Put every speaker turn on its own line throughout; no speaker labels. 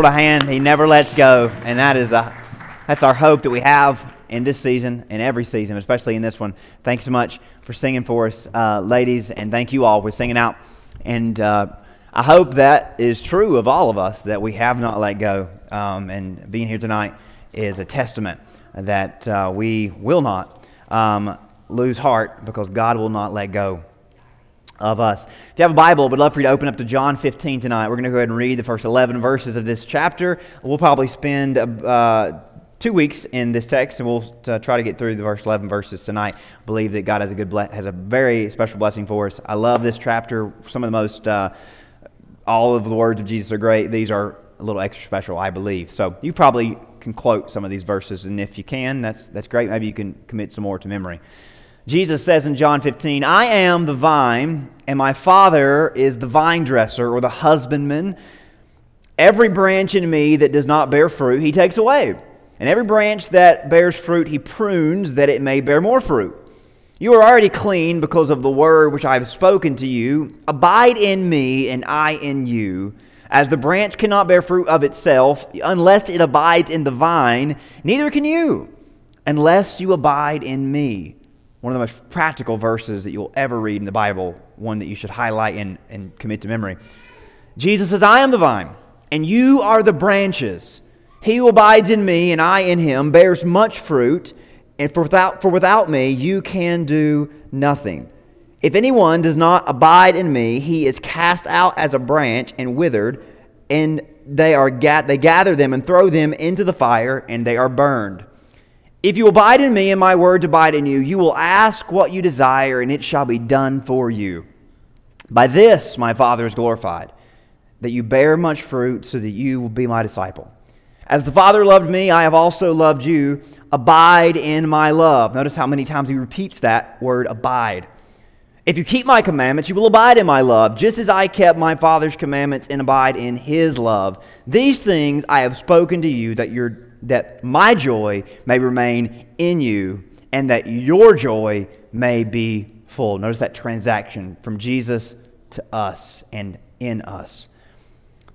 a hand. He never lets go. And that is a that's our hope that we have in this season and every season especially in this one. Thanks so much for singing for us uh, ladies and thank you all for singing out. And uh, i hope that is true of all of us that we have not let go. Um, and being here tonight is a testament that uh, we will not um, lose heart because god will not let go of us. If you have a Bible, we'd love for you to open up to John 15 tonight. We're going to go ahead and read the first 11 verses of this chapter. We'll probably spend uh, two weeks in this text, and we'll uh, try to get through the first 11 verses tonight. Believe that God has a good ble- has a very special blessing for us. I love this chapter. Some of the most uh, all of the words of Jesus are great. These are a little extra special, I believe. So you probably can quote some of these verses, and if you can, that's that's great. Maybe you can commit some more to memory. Jesus says in John 15, I am the vine, and my Father is the vine dresser or the husbandman. Every branch in me that does not bear fruit, he takes away. And every branch that bears fruit, he prunes that it may bear more fruit. You are already clean because of the word which I have spoken to you. Abide in me, and I in you. As the branch cannot bear fruit of itself unless it abides in the vine, neither can you unless you abide in me one of the most practical verses that you'll ever read in the Bible, one that you should highlight and, and commit to memory. Jesus says, I am the vine, and you are the branches. He who abides in me, and I in him, bears much fruit, and for without, for without me you can do nothing. If anyone does not abide in me, he is cast out as a branch and withered, and they, are ga- they gather them and throw them into the fire, and they are burned. If you abide in me and my words abide in you, you will ask what you desire, and it shall be done for you. By this my Father is glorified, that you bear much fruit, so that you will be my disciple. As the Father loved me, I have also loved you. Abide in my love. Notice how many times he repeats that word abide. If you keep my commandments, you will abide in my love, just as I kept my Father's commandments and abide in his love. These things I have spoken to you, that your that my joy may remain in you and that your joy may be full. Notice that transaction from Jesus to us and in us.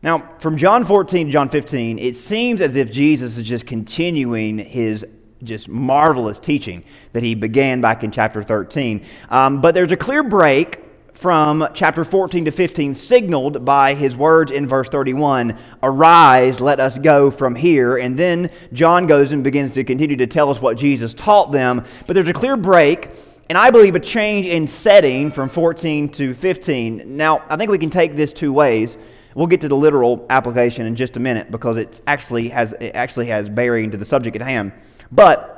Now, from John 14 to John 15, it seems as if Jesus is just continuing his just marvelous teaching that he began back in chapter 13. Um, but there's a clear break from chapter 14 to 15, signaled by his words in verse 31 Arise, let us go from here. And then John goes and begins to continue to tell us what Jesus taught them. But there's a clear break, and I believe a change in setting from 14 to 15. Now, I think we can take this two ways. We'll get to the literal application in just a minute because it actually has, it actually has bearing to the subject at hand. But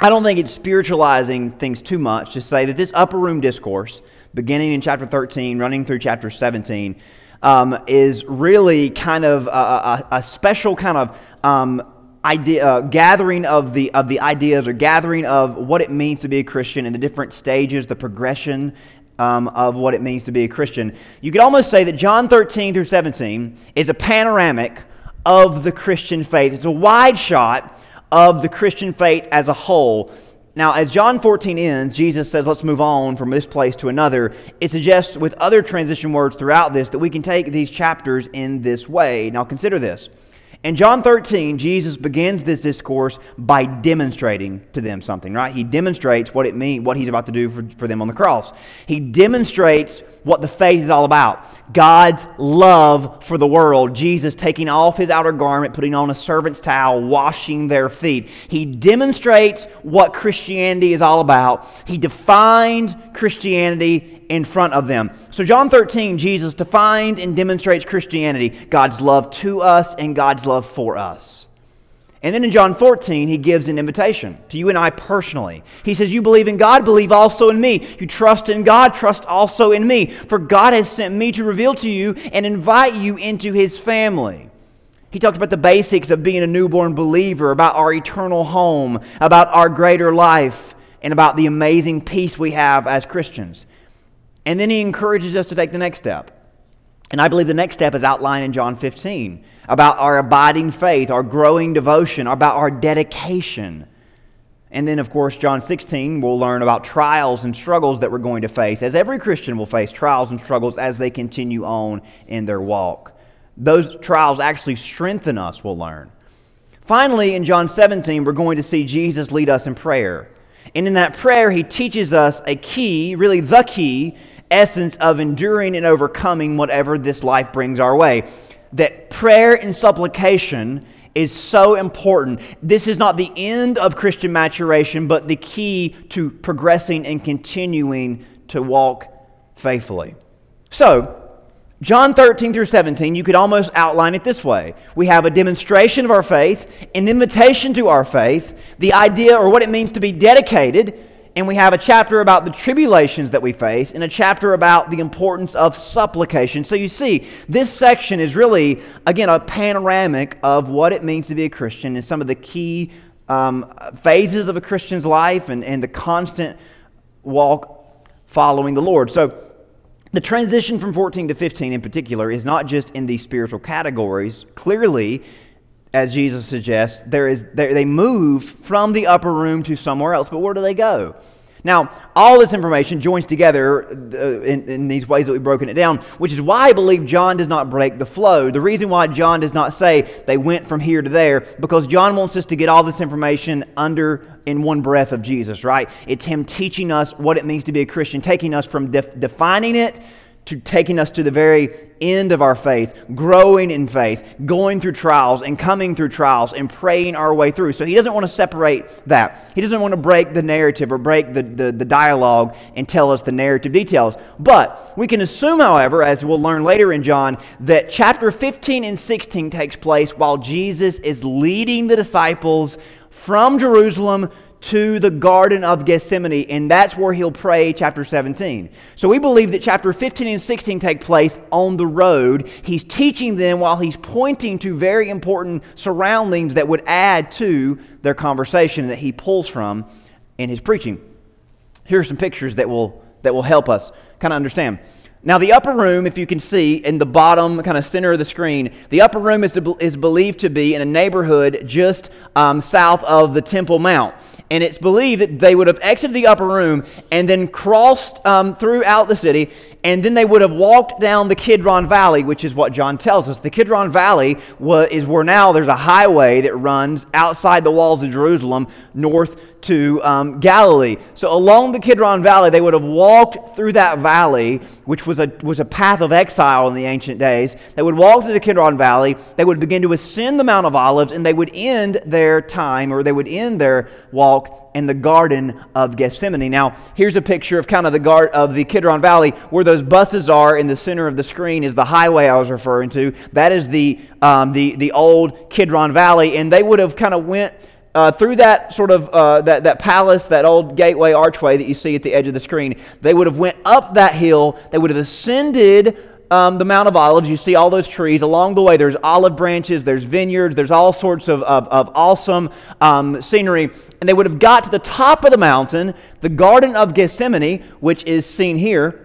I don't think it's spiritualizing things too much to say that this upper room discourse beginning in chapter 13, running through chapter 17, um, is really kind of a, a, a special kind of um, idea, uh, gathering of the, of the ideas or gathering of what it means to be a Christian and the different stages, the progression um, of what it means to be a Christian. You could almost say that John 13 through 17 is a panoramic of the Christian faith. It's a wide shot of the Christian faith as a whole. Now, as John 14 ends, Jesus says, let's move on from this place to another. It suggests, with other transition words throughout this, that we can take these chapters in this way. Now, consider this. In John 13, Jesus begins this discourse by demonstrating to them something, right? He demonstrates what it means, what he's about to do for, for them on the cross. He demonstrates what the faith is all about. God's love for the world. Jesus taking off his outer garment, putting on a servant's towel, washing their feet. He demonstrates what Christianity is all about. He defines Christianity in front of them. So, John 13, Jesus defines and demonstrates Christianity God's love to us and God's love for us. And then in John 14, he gives an invitation to you and I personally. He says, You believe in God, believe also in me. You trust in God, trust also in me. For God has sent me to reveal to you and invite you into his family. He talked about the basics of being a newborn believer, about our eternal home, about our greater life, and about the amazing peace we have as Christians. And then he encourages us to take the next step. And I believe the next step is outlined in John 15 about our abiding faith, our growing devotion, about our dedication. And then, of course, John 16, we'll learn about trials and struggles that we're going to face, as every Christian will face trials and struggles as they continue on in their walk. those trials actually strengthen us, we'll learn. Finally, in John 17, we're going to see Jesus lead us in prayer. And in that prayer, he teaches us a key, really the key, essence of enduring and overcoming whatever this life brings our way. That prayer and supplication is so important. This is not the end of Christian maturation, but the key to progressing and continuing to walk faithfully. So, John 13 through 17, you could almost outline it this way. We have a demonstration of our faith, an invitation to our faith, the idea or what it means to be dedicated, and we have a chapter about the tribulations that we face, and a chapter about the importance of supplication. So you see, this section is really, again, a panoramic of what it means to be a Christian and some of the key um, phases of a Christian's life and, and the constant walk following the Lord. So, the transition from 14 to 15 in particular is not just in these spiritual categories. Clearly, as Jesus suggests, there is, they move from the upper room to somewhere else. But where do they go? Now, all this information joins together uh, in, in, these ways that we've broken it down, which is why I believe John does not break the flow. The reason why John does not say they went from here to there, because John wants us to get all this information under in one breath of Jesus, right? It's him teaching us what it means to be a Christian, taking us from def- defining it to taking us to the very end of our faith, growing in faith, going through trials and coming through trials and praying our way through. So he doesn't want to separate that. He doesn't want to break the narrative or break the, the, the, dialogue and tell us the narrative details. But we can assume, however, as we'll learn later in John, that chapter 15 and 16 takes place while Jesus is leading the disciples from Jerusalem to the Garden of Gethsemane, and that's where he'll pray, chapter 17. So we believe that chapter 15 and 16 take place on the road. He's teaching them while he's pointing to very important surroundings that would add to their conversation that he pulls from in his preaching. Here are some pictures that will, that will help us kind of understand. Now, the upper room, if you can see in the bottom kind of center of the screen, the upper room is, to, is believed to be in a neighborhood just um, south of the Temple Mount and it's believed that they would have exited the upper room and then crossed um, throughout the city, and then they would have walked down the Kidron Valley, which is what John tells us. The Kidron Valley is where now there's a highway that runs outside the walls of Jerusalem north to um, Galilee. So along the Kidron Valley, they would have walked through that valley, which was a, was a path of exile in the ancient days. They would walk through the Kidron Valley. They would begin to ascend the Mount of Olives, and they would end their time, or they would end their walk in the Garden of Gethsemane. Now, here's a picture of kind of the guard of the Kidron Valley, where those buses are in the center of the screen is the highway I was referring to. That is the um, the the old Kidron Valley, and they would have kind of went uh, through that sort of uh, that, that palace, that old gateway archway that you see at the edge of the screen. They would have went up that hill. They would have ascended um, the Mount of Olives. You see all those trees along the way. There's olive branches. There's vineyards. There's all sorts of, of, of awesome um, scenery. And they would have got to the top of the mountain, the Garden of Gethsemane, which is seen here.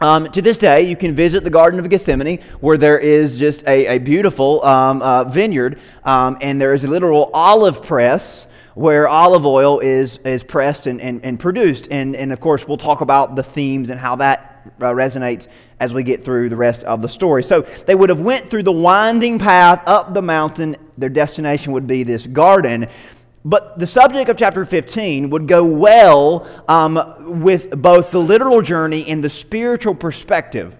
Um, to this day, you can visit the Garden of Gethsemane, where there is just a, a beautiful um, uh, vineyard, um, and there is a literal olive press where olive oil is, is pressed and, and, and produced. And, and of course, we'll talk about the themes and how that uh, resonates as we get through the rest of the story. So they would have went through the winding path up the mountain. Their destination would be this garden. But the subject of chapter 15 would go well um, with both the literal journey and the spiritual perspective.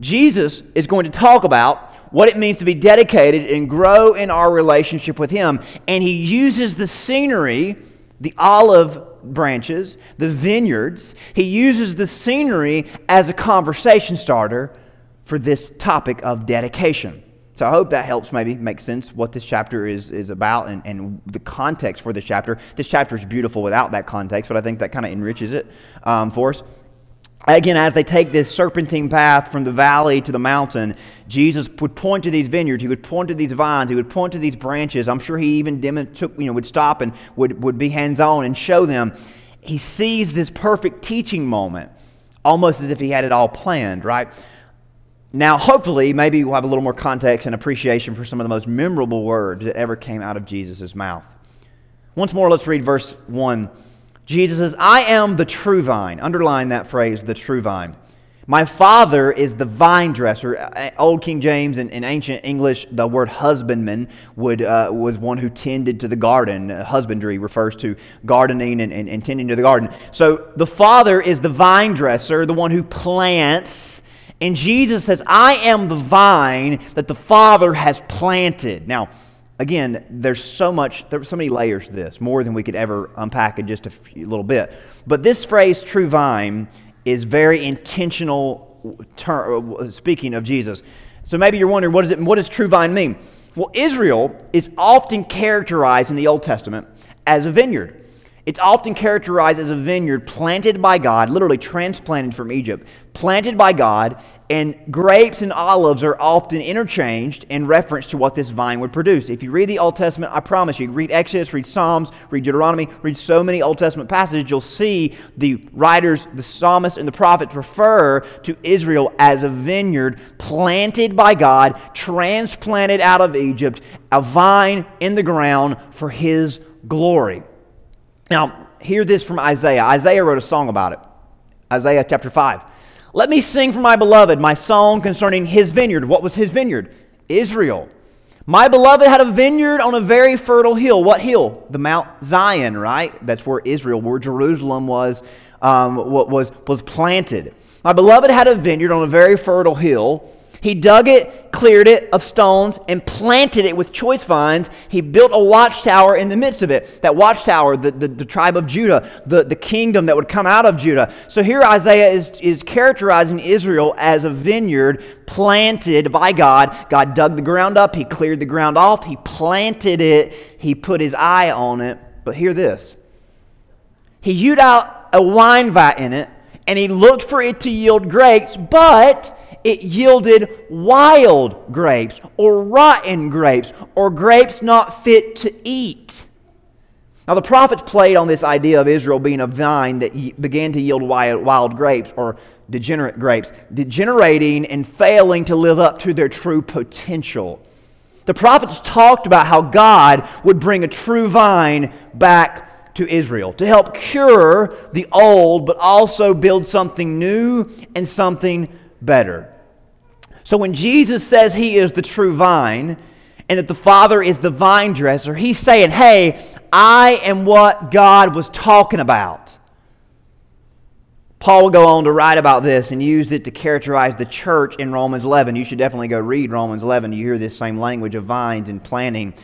Jesus is going to talk about what it means to be dedicated and grow in our relationship with Him. And He uses the scenery, the olive branches, the vineyards, He uses the scenery as a conversation starter for this topic of dedication. So I hope that helps maybe make sense what this chapter is, is about and, and the context for this chapter. This chapter is beautiful without that context, but I think that kind of enriches it um, for us. Again, as they take this serpentine path from the valley to the mountain, Jesus would point to these vineyards. He would point to these vines. He would point to these branches. I'm sure he even took, you know, would stop and would, would be hands on and show them. He sees this perfect teaching moment, almost as if he had it all planned, right? Now, hopefully, maybe we'll have a little more context and appreciation for some of the most memorable words that ever came out of Jesus' mouth. Once more, let's read verse 1. Jesus says, I am the true vine. Underline that phrase, the true vine. My father is the vine dresser. Uh, Old King James and in, ancient English, the word husbandman would, uh, was one who tended to the garden. Uh, husbandry refers to gardening and, and, and tending to the garden. So the father is the vine dresser, the one who plants. And Jesus says, I am the vine that the Father has planted. Now, again, there's so much, there's so many layers to this, more than we could ever unpack in just a few, little bit. But this phrase, true vine, is very intentional speaking of Jesus. So maybe you're wondering, what, is it, what does true vine mean? Well, Israel is often characterized in the Old Testament as a vineyard. It's often characterized as a vineyard planted by God, literally transplanted from Egypt, planted by God, and grapes and olives are often interchanged in reference to what this vine would produce. If you read the Old Testament, I promise you, read Exodus, read Psalms, read Deuteronomy, read so many Old Testament passages, you'll see the writers, the psalmists, and the prophets refer to Israel as a vineyard planted by God, transplanted out of Egypt, a vine in the ground for his glory. Now, hear this from Isaiah. Isaiah wrote a song about it. Isaiah chapter 5. Let me sing for my beloved my song concerning his vineyard. What was his vineyard? Israel. My beloved had a vineyard on a very fertile hill. What hill? The Mount Zion, right? That's where Israel, where Jerusalem was, um, was, was planted. My beloved had a vineyard on a very fertile hill he dug it, cleared it of stones, and planted it with choice vines. He built a watchtower in the midst of it. That watchtower, the, the, the, tribe of Judah, the, the kingdom that would come out of Judah. So here Isaiah is, is characterizing Israel as a vineyard planted by God. God dug the ground up, He cleared the ground off, He planted it, He put His eye on it. But hear this He hewed out a wine vat in it, and He looked for it to yield grapes, but it yielded wild grapes or rotten grapes or grapes not fit to eat. Now, the prophets played on this idea of Israel being a vine that began to yield wild grapes or degenerate grapes, degenerating and failing to live up to their true potential. The prophets talked about how God would bring a true vine back to Israel to help cure the old, but also build something new and something better. So when Jesus says he is the true vine and that the Father is the vine dresser, he's saying, hey, I am what God was talking about. Paul will go on to write about this and use it to characterize the church in Romans 11. You should definitely go read Romans 11. You hear this same language of vines and planting.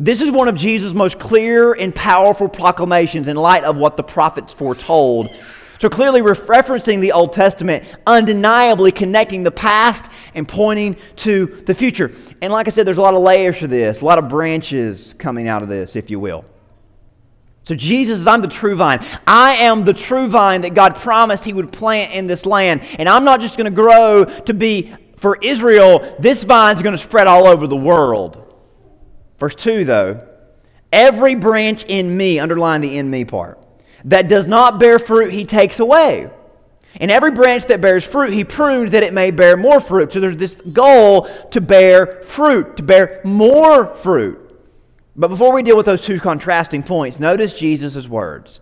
This is one of Jesus' most clear and powerful proclamations in light of what the prophets foretold so clearly referencing the Old Testament, undeniably connecting the past and pointing to the future. And like I said, there's a lot of layers to this, a lot of branches coming out of this, if you will. So Jesus says, I'm the true vine. I am the true vine that God promised He would plant in this land. And I'm not just going to grow to be for Israel, this vine's going to spread all over the world. Verse 2, though, every branch in me, underline the in me part, that does not bear fruit, he takes away. And every branch that bears fruit, he prunes that it may bear more fruit. So there's this goal to bear fruit, to bear more fruit. But before we deal with those two contrasting points, notice Jesus' words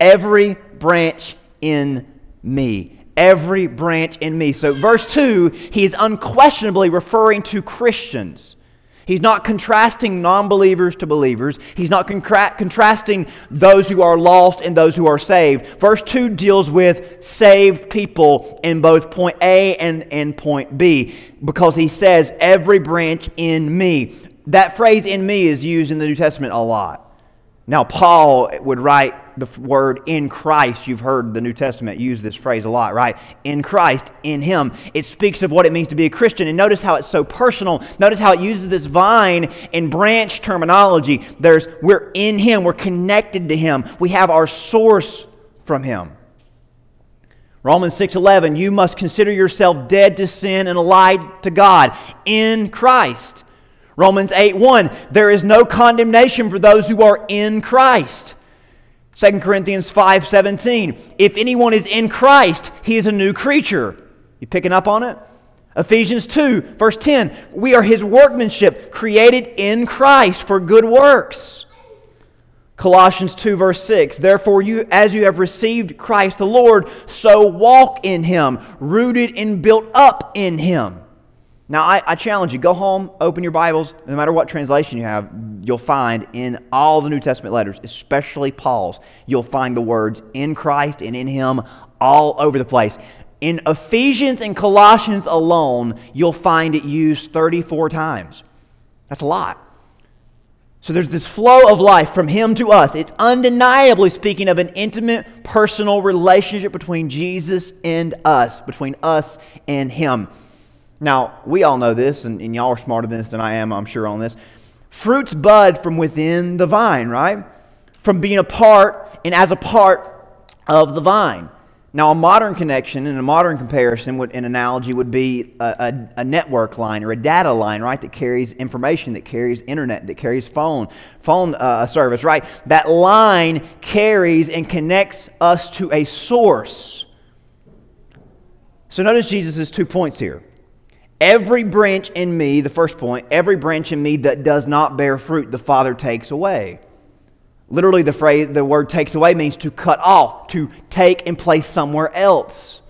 Every branch in me. Every branch in me. So, verse 2, he is unquestionably referring to Christians. He's not contrasting non believers to believers. He's not contra- contrasting those who are lost and those who are saved. Verse 2 deals with saved people in both point A and, and point B because he says, Every branch in me. That phrase in me is used in the New Testament a lot. Now, Paul would write the word in Christ. You've heard the New Testament use this phrase a lot, right? In Christ, in Him. It speaks of what it means to be a Christian. And notice how it's so personal. Notice how it uses this vine and branch terminology. There's we're in Him, we're connected to Him, we have our source from Him. Romans 6:11 You must consider yourself dead to sin and alive to God in Christ. Romans 8 1, there is no condemnation for those who are in Christ. 2 Corinthians 5 17, if anyone is in Christ, he is a new creature. You picking up on it? Ephesians 2, verse 10, we are his workmanship, created in Christ for good works. Colossians 2, verse 6. Therefore, you, as you have received Christ the Lord, so walk in him, rooted and built up in him. Now, I, I, challenge you go home, open your Bibles, no matter what translation you have, you'll find in all the New Testament letters, especially Paul's, you'll find the words in Christ and in him all over the place. In Ephesians and Colossians alone, you'll find it used 34 times. That's a lot. So there's this flow of life from Him to us. It's undeniably speaking of an intimate, personal relationship between Jesus and us, between us and Him. Now, we all know this, and, and y'all are smarter than this than I am, I'm sure, on this. Fruits bud from within the vine, right? From being a part and as a part of the vine. Now, a modern connection and a modern comparison, would, an analogy would be a, a, a, network line or a data line, right, that carries information, that carries internet, that carries phone, phone uh, service, right? That line carries and connects us to a source. So notice Jesus' two points here. Every branch in me, the first point, every branch in me that does not bear fruit, the Father takes away. Literally, the phrase, the word takes away means to cut off, to take and place somewhere else.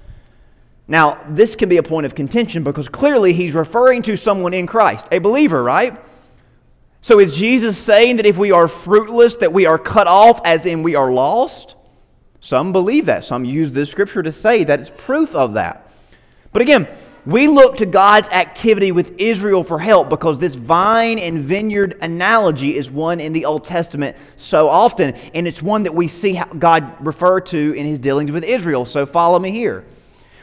Now, this can be a point of contention because clearly he's referring to someone in Christ, a believer, right? So is Jesus saying that if we are fruitless, that we are cut off, as in we are lost? Some believe that. Some use this scripture to say that it's proof of that. But again, we look to God's activity with Israel for help because this vine and vineyard analogy is one in the Old Testament so often, and it's one that we see God refer to in his dealings with Israel. So follow me here.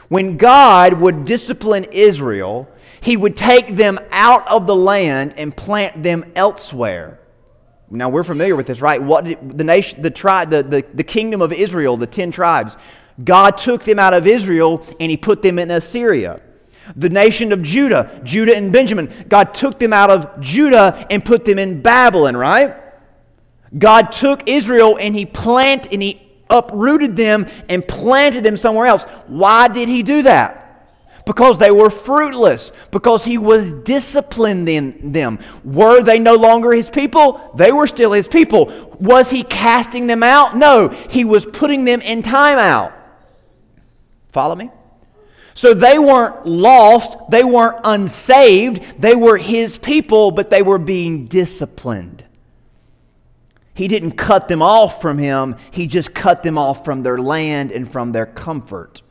When God would discipline Israel, he would take them out of the land and plant them elsewhere. Now we're familiar with this, right? What did, the nation, the tribe, the, the, the kingdom of Israel, the ten tribes, God took them out of Israel and he put them in Assyria. The nation of Judah, Judah and Benjamin, God took them out of Judah and put them in Babylon, right? God took Israel and he planted and he uprooted them and planted them somewhere else. Why did he do that? Because they were fruitless, because he was disciplining them. Were they no longer his people? They were still his people. Was he casting them out? No, he was putting them in timeout. Follow me? So they weren't lost, they weren't unsaved, they were his people, but they were being disciplined. He didn't cut them off from him, he just cut them off from their land and from their comfort.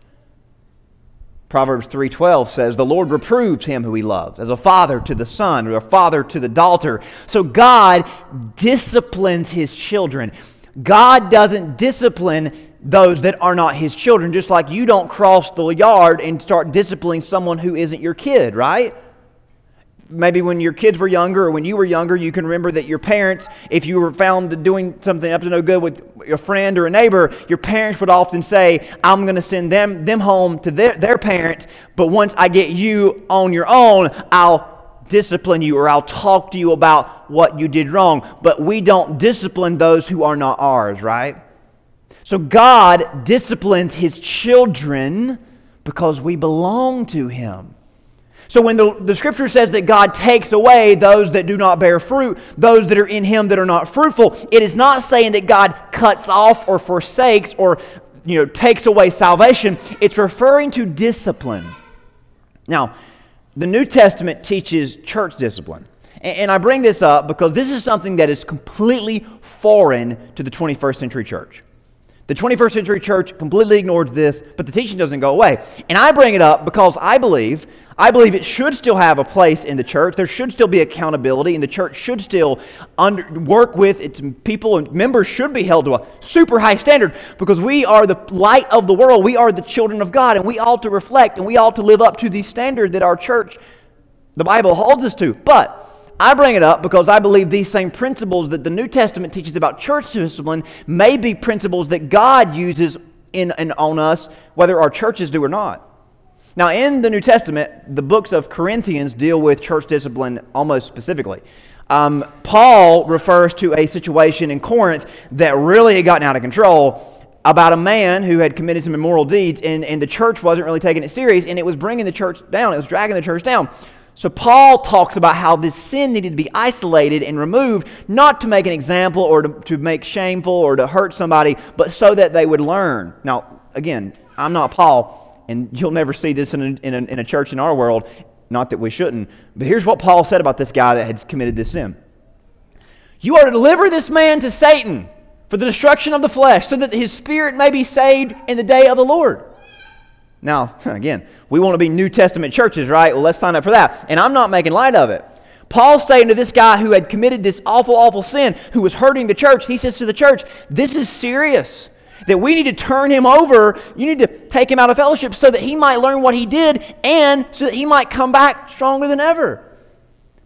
Proverbs 3:12 says, "The Lord reproves him who he loves, as a father to the son or a father to the daughter." So God disciplines his children. God doesn't discipline those that are not his children, just like you don't cross the yard and start disciplining someone who isn't your kid, right? Maybe when your kids were younger or when you were younger, you can remember that your parents, if you were found doing something up to no good with a friend or a neighbor, your parents would often say, I'm going to send them, them home to their, their parents, but once I get you on your own, I'll discipline you or I'll talk to you about what you did wrong. But we don't discipline those who are not ours, right? So God disciplines his children because we belong to him. So when the, the scripture says that God takes away those that do not bear fruit, those that are in him that are not fruitful, it is not saying that God cuts off or forsakes or you know takes away salvation. It's referring to discipline. Now, the New Testament teaches church discipline. And, I bring this up because this is something that is completely foreign to the 21st century church. The 21st century church completely ignores this, but the teaching doesn't go away. And I bring it up because I believe, I believe it should still have a place in the church. There should still be accountability, and the church should still under, work with its people, and members should be held to a super high standard because we are the light of the world. We are the children of God, and we ought to reflect and we ought to live up to the standard that our church, the Bible, holds us to. But I bring it up because I believe these same principles that the New Testament teaches about church discipline may be principles that God uses in and on us, whether our churches do or not. Now, in the New Testament, the books of Corinthians deal with church discipline almost specifically. Um, Paul refers to a situation in Corinth that really had gotten out of control about a man who had committed some immoral deeds, and, and the church wasn't really taking it serious, and it was bringing the church down. It was dragging the church down. So Paul talks about how this sin needed to be isolated and removed, not to make an example or to, to make shameful or to hurt somebody, but so that they would learn. Now, again, I'm not Paul, and you'll never see this in a, in a, in a church in our world. Not that we shouldn't. But here's what Paul said about this guy that had committed this sin You are to deliver this man to Satan for the destruction of the flesh, so that his spirit may be saved in the day of the Lord. Now, again, we want to be New Testament churches, right? Well, let's sign up for that. And I'm not making light of it. Paul's saying to this guy who had committed this awful, awful sin, who was hurting the church, he says to the church, This is serious. That we need to turn him over. You need to take him out of fellowship so that he might learn what he did and so that he might come back stronger than ever.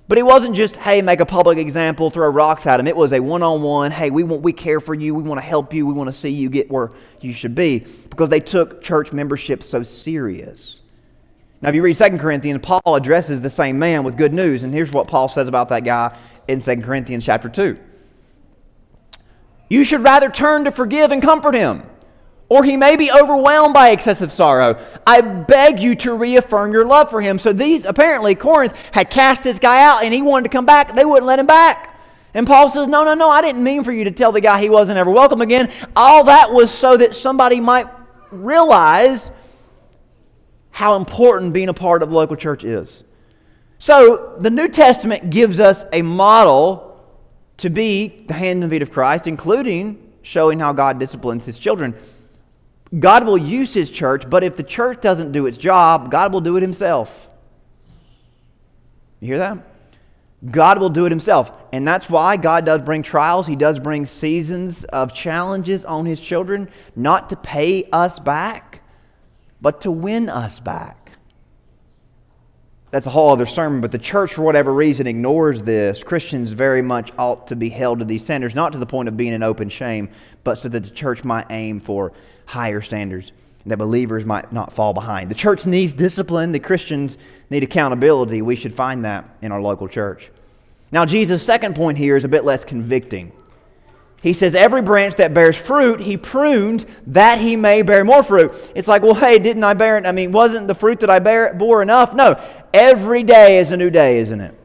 But it wasn't just, hey, make a public example, throw rocks at him. It was a one on one, hey, we, want, we care for you, we want to help you, we want to see you get where you should be, because they took church membership so serious. Now, if you read 2 Corinthians, Paul addresses the same man with good news, and here's what Paul says about that guy in 2 Corinthians chapter 2. You should rather turn to forgive and comfort him or he may be overwhelmed by excessive sorrow. I beg you to reaffirm your love for him. So these apparently Corinth had cast this guy out and he wanted to come back. They wouldn't let him back. And Paul says, No, no, no, I didn't mean for you to tell the guy he wasn't ever welcome again. All that was so that somebody might realize how important being a part of the local church is. So the New Testament gives us a model to be the hand and feet of Christ, including showing how God disciplines his children. God will use his church, but if the church doesn't do its job, God will do it himself. You hear that? God will do it himself. And that's why God does bring trials. He does bring seasons of challenges on his children, not to pay us back, but to win us back. That's a whole other sermon, but the church, for whatever reason, ignores this. Christians very much ought to be held to these standards, not to the point of being an open shame, but so that the church might aim for higher standards that believers might not fall behind. The church needs discipline, the Christians need accountability. We should find that in our local church. Now, Jesus' second point here is a bit less convicting. He says, Every branch that bears fruit, he pruned that he may bear more fruit. It's like, well, hey, didn't I bear it? I mean, wasn't the fruit that I bear, bore enough? No. Every day is a new day, isn't it?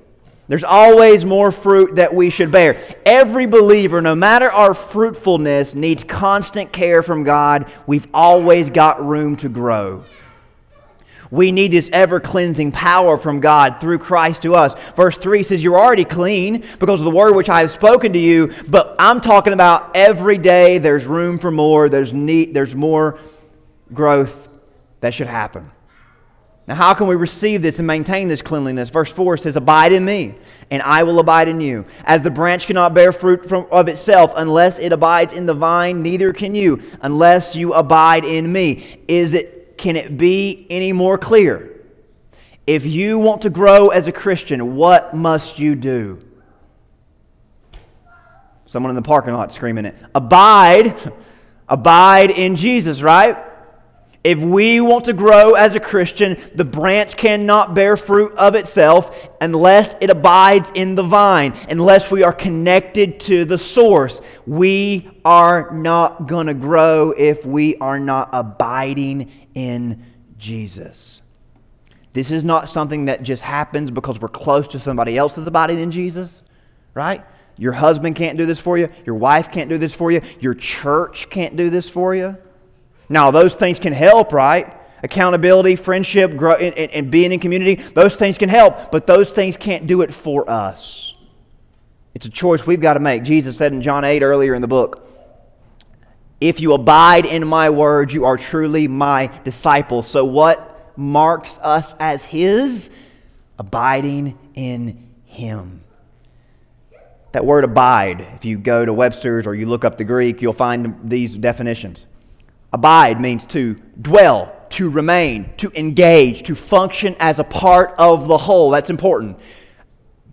There's always more fruit that we should bear. Every believer, no matter our fruitfulness, needs constant care from God. We've always got room to grow. We need this ever cleansing power from God through Christ to us. Verse 3 says, You're already clean because of the word which I have spoken to you, but I'm talking about every day there's room for more, there's, need, there's more growth that should happen. Now, how can we receive this and maintain this cleanliness? Verse 4 says, Abide in me, and I will abide in you. As the branch cannot bear fruit from, of itself unless it abides in the vine, neither can you unless you abide in me. Is it, can it be any more clear? If you want to grow as a Christian, what must you do? Someone in the parking lot screaming it. Abide, abide in Jesus, right? If we want to grow as a Christian, the branch cannot bear fruit of itself unless it abides in the vine, unless we are connected to the source. We are not going to grow if we are not abiding in Jesus. This is not something that just happens because we're close to somebody else that's abiding in Jesus, right? Your husband can't do this for you. Your wife can't do this for you. Your church can't do this for you. Now, those things can help, right? Accountability, friendship, grow, and, and being in community, those things can help, but those things can't do it for us. It's a choice we've got to make. Jesus said in John 8 earlier in the book, If you abide in my word, you are truly my disciples. So, what marks us as his? Abiding in him. That word abide, if you go to Webster's or you look up the Greek, you'll find these definitions. Abide means to dwell, to remain, to engage, to function as a part of the whole. That's important.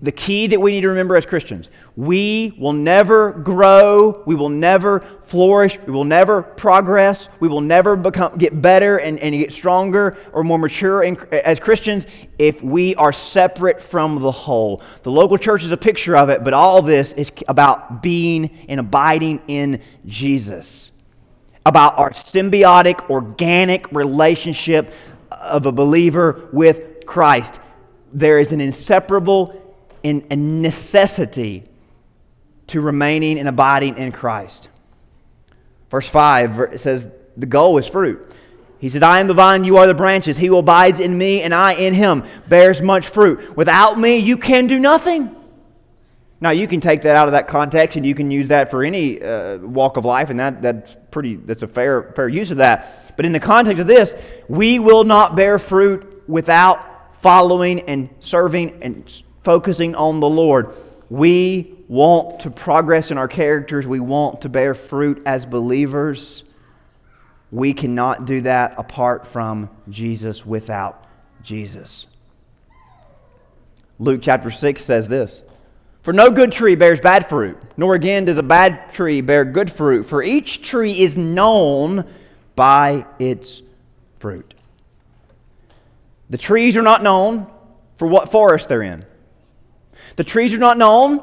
The key that we need to remember as Christians we will never grow, we will never flourish, we will never progress, we will never become, get better and, and get stronger or more mature in, as Christians if we are separate from the whole. The local church is a picture of it, but all this is about being and abiding in Jesus about our symbiotic, organic relationship of a believer with Christ. there is an inseparable in, a necessity to remaining and abiding in Christ. Verse 5 it says, The goal is fruit. He says, I am the vine, you are the branches. He who abides in me and I in him bears much fruit. Without me, you can do nothing. Now, you can take that out of that context and you can use that for any uh, walk of life, and that, that's pretty, that's a fair, fair use of that. But in the context of this, we will not bear fruit without following and serving and focusing on the Lord. We want to progress in our characters, we want to bear fruit as believers. We cannot do that apart from Jesus, without Jesus. Luke chapter 6 says this For no good tree bears bad fruit, nor again does a bad tree bear good fruit, for each tree is known by its fruit. The trees are not known for what forest they're in. The trees are not known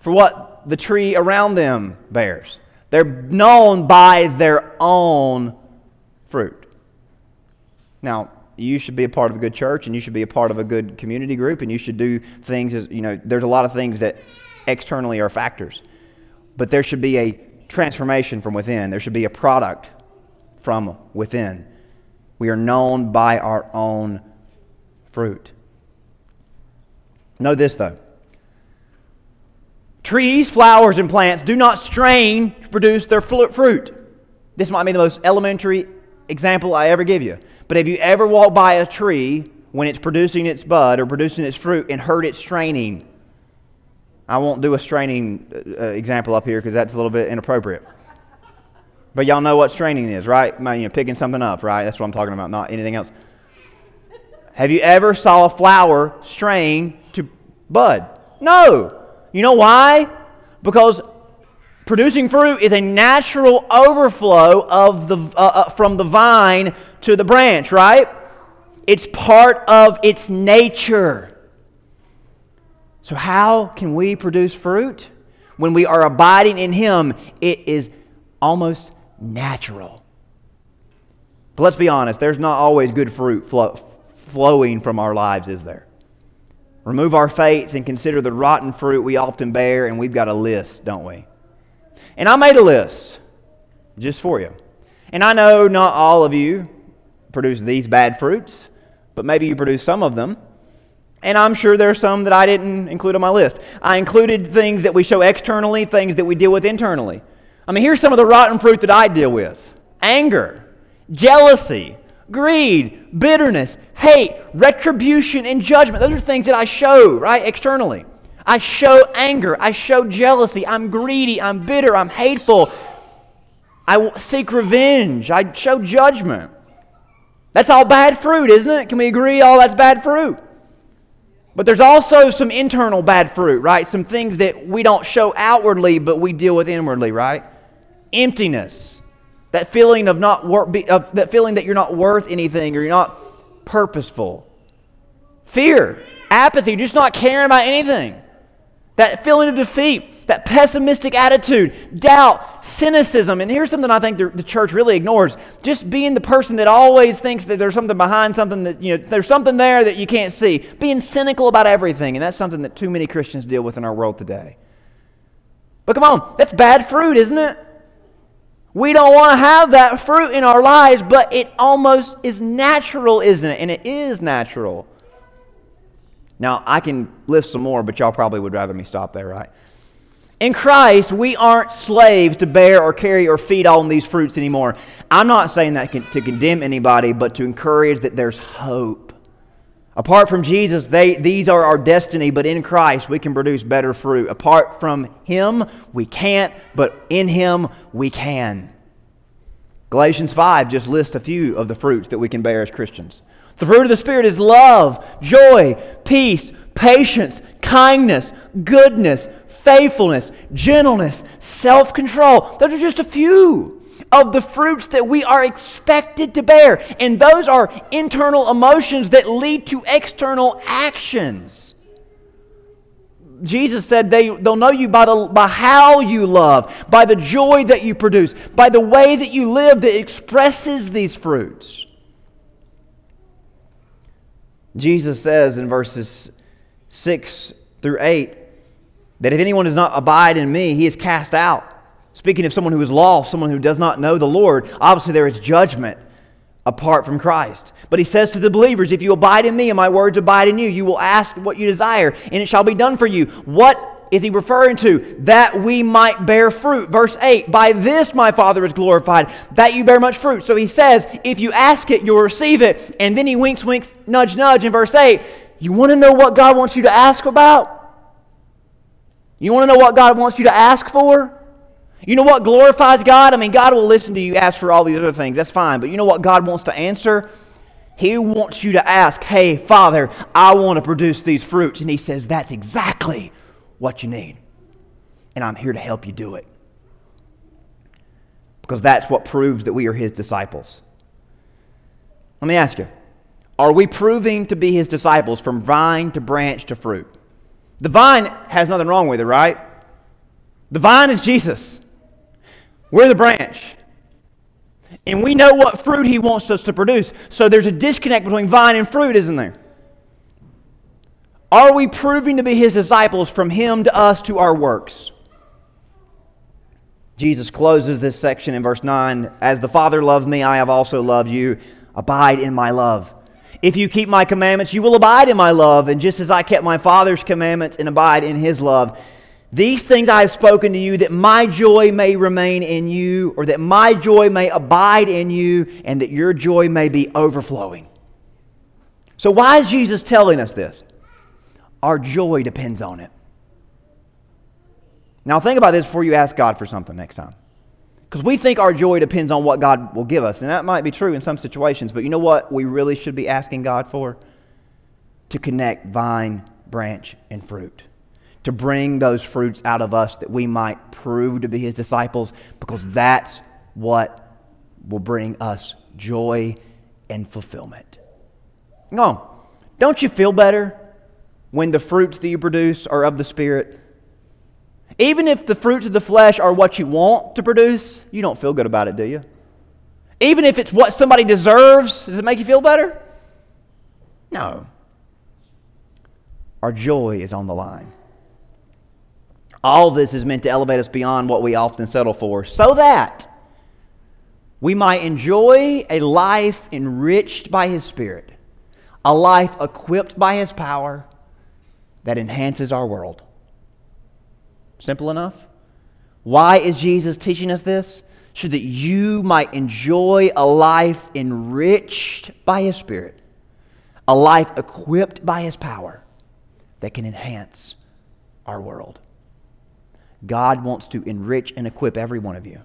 for what the tree around them bears. They're known by their own fruit. Now, you should be a part of a good church and you should be a part of a good community group and you should do things as, you know, there's a lot of things that externally are factors. But there should be a transformation from within. There should be a product from within. We are known by our own fruit. Know this, though Trees, flowers, and plants do not strain to produce their fruit. This might be the most elementary example I ever give you. But have you ever walked by a tree when it's producing its bud or producing its fruit and heard it straining? I won't do a straining uh, example up here because that's a little bit inappropriate. But y'all know what straining is, right? You know, picking something up, right? That's what I'm talking about, not anything else. Have you ever saw a flower strain to bud? No. You know why? Because producing fruit is a natural overflow of the, uh, uh, from the vine to the branch, right? It's part of its nature. So, how can we produce fruit? When we are abiding in Him, it is almost natural. But let's be honest, there's not always good fruit flow, flowing from our lives, is there? Remove our faith and consider the rotten fruit we often bear, and we've got a list, don't we? And I made a list just for you. And I know not all of you produce these bad fruits, but maybe you produce some of them. And I'm sure there are some that I didn't include on my list. I included things that we show externally, things that we deal with internally. I mean, here's some of the rotten fruit that I deal with anger, jealousy, greed, bitterness, hate, retribution, and judgment. Those are things that I show, right, externally. I show anger. I show jealousy. I'm greedy. I'm bitter. I'm hateful. I seek revenge. I show judgment. That's all bad fruit, isn't it? Can we agree all that's bad fruit? But there's also some internal bad fruit, right? Some things that we don't show outwardly, but we deal with inwardly, right? Emptiness, that feeling of not wor- of that feeling that you're not worth anything or you're not purposeful. Fear, apathy, just not caring about anything. That feeling of defeat, that pessimistic attitude, doubt, cynicism. And here's something I think the, the church really ignores. Just being the person that always thinks that there's something behind something that, you know, there's something there that you can't see. Being cynical about everything. And that's something that too many Christians deal with in our world today. But come on, that's bad fruit, isn't it? We don't want to have that fruit in our lives, but it almost is natural, isn't it? And it is natural. Now, I can list some more, but y'all probably would rather me stop there, right? In Christ, we aren't slaves to bear or carry or feed on these fruits anymore. I'm not saying that to condemn anybody, but to encourage that there's hope. Apart from Jesus, they, these are our destiny, but in Christ, we can produce better fruit. Apart from Him, we can't, but in Him, we can. Galatians 5 just lists a few of the fruits that we can bear as Christians. The fruit of the Spirit is love, joy, peace, patience, kindness, goodness, faithfulness, gentleness, self control. Those are just a few of the fruits that we are expected to bear. And those are internal emotions that lead to external actions. Jesus said they, they'll know you by, the, by how you love, by the joy that you produce, by the way that you live that expresses these fruits. Jesus says in verses 6 through 8 that if anyone does not abide in me, he is cast out. Speaking of someone who is lost, someone who does not know the Lord, obviously there is judgment apart from Christ. But he says to the believers, If you abide in me and my words abide in you, you will ask what you desire, and it shall be done for you. What is he referring to? That we might bear fruit. Verse 8 By this my Father is glorified, that you bear much fruit. So he says, If you ask it, you'll receive it. And then he winks, winks, nudge, nudge in verse 8. You want to know what God wants you to ask about? You want to know what God wants you to ask for? You know what glorifies God? I mean, God will listen to you ask for all these other things. That's fine. But you know what God wants to answer? He wants you to ask, Hey, Father, I want to produce these fruits. And He says, That's exactly what you need. And I'm here to help you do it. Because that's what proves that we are His disciples. Let me ask you Are we proving to be His disciples from vine to branch to fruit? The vine has nothing wrong with it, right? The vine is Jesus. We're the branch. And we know what fruit he wants us to produce. So there's a disconnect between vine and fruit, isn't there? Are we proving to be his disciples from him to us to our works? Jesus closes this section in verse 9 As the Father loved me, I have also loved you. Abide in my love. If you keep my commandments, you will abide in my love. And just as I kept my Father's commandments and abide in his love, these things I have spoken to you that my joy may remain in you, or that my joy may abide in you, and that your joy may be overflowing. So, why is Jesus telling us this? Our joy depends on it. Now, think about this before you ask God for something next time. Because we think our joy depends on what God will give us, and that might be true in some situations, but you know what we really should be asking God for? To connect vine, branch, and fruit to bring those fruits out of us that we might prove to be his disciples because that's what will bring us joy and fulfillment. No, don't you feel better when the fruits that you produce are of the Spirit? Even if the fruits of the flesh are what you want to produce, you don't feel good about it, do you? Even if it's what somebody deserves, does it make you feel better? No. Our joy is on the line. All this is meant to elevate us beyond what we often settle for so that we might enjoy a life enriched by His Spirit, a life equipped by His power that enhances our world. Simple enough? Why is Jesus teaching us this? So that you might enjoy a life enriched by His Spirit, a life equipped by His power that can enhance our world. God wants to enrich and equip every one of you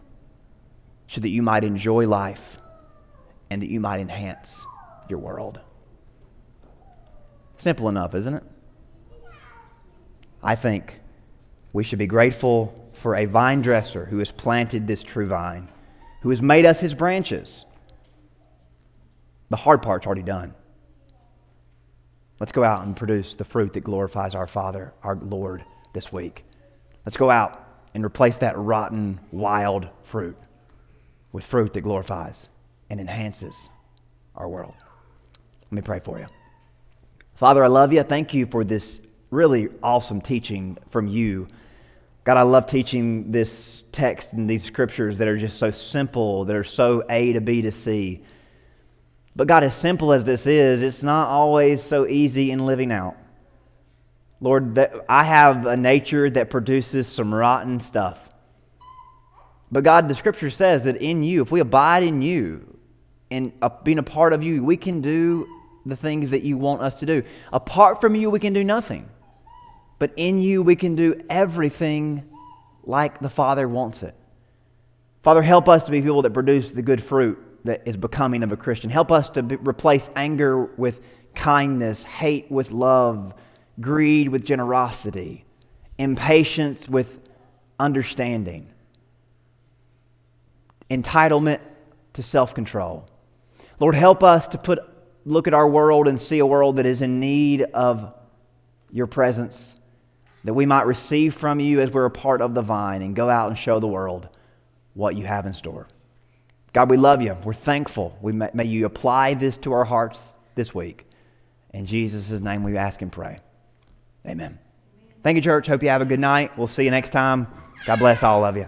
so that you might enjoy life and that you might enhance your world. Simple enough, isn't it? I think we should be grateful for a vine dresser who has planted this true vine, who has made us his branches. The hard part's already done. Let's go out and produce the fruit that glorifies our Father, our Lord, this week. Let's go out and replace that rotten, wild fruit with fruit that glorifies and enhances our world. Let me pray for you. Father, I love you. Thank you for this really awesome teaching from you. God, I love teaching this text and these scriptures that are just so simple, that are so A to B to C. But God, as simple as this is, it's not always so easy in living out. Lord, that I have a nature that produces some rotten stuff. But God, the scripture says that in you, if we abide in you and being a part of you, we can do the things that you want us to do. Apart from you, we can do nothing. But in you, we can do everything like the Father wants it. Father, help us to be people that produce the good fruit that is becoming of a Christian. Help us to be, replace anger with kindness, hate with love greed with generosity, impatience with understanding, entitlement to self control. Lord, help us to put, look at our world and see a world that is in need of your presence, that we might receive from you as we're a part of the vine and go out and show the world what you have in store. God, we love you. We're thankful. We may, may you apply this to our hearts this week. In Jesus' name we ask and pray. Amen. Thank you, church. Hope you have a good night. We'll see you next time. God bless all of you.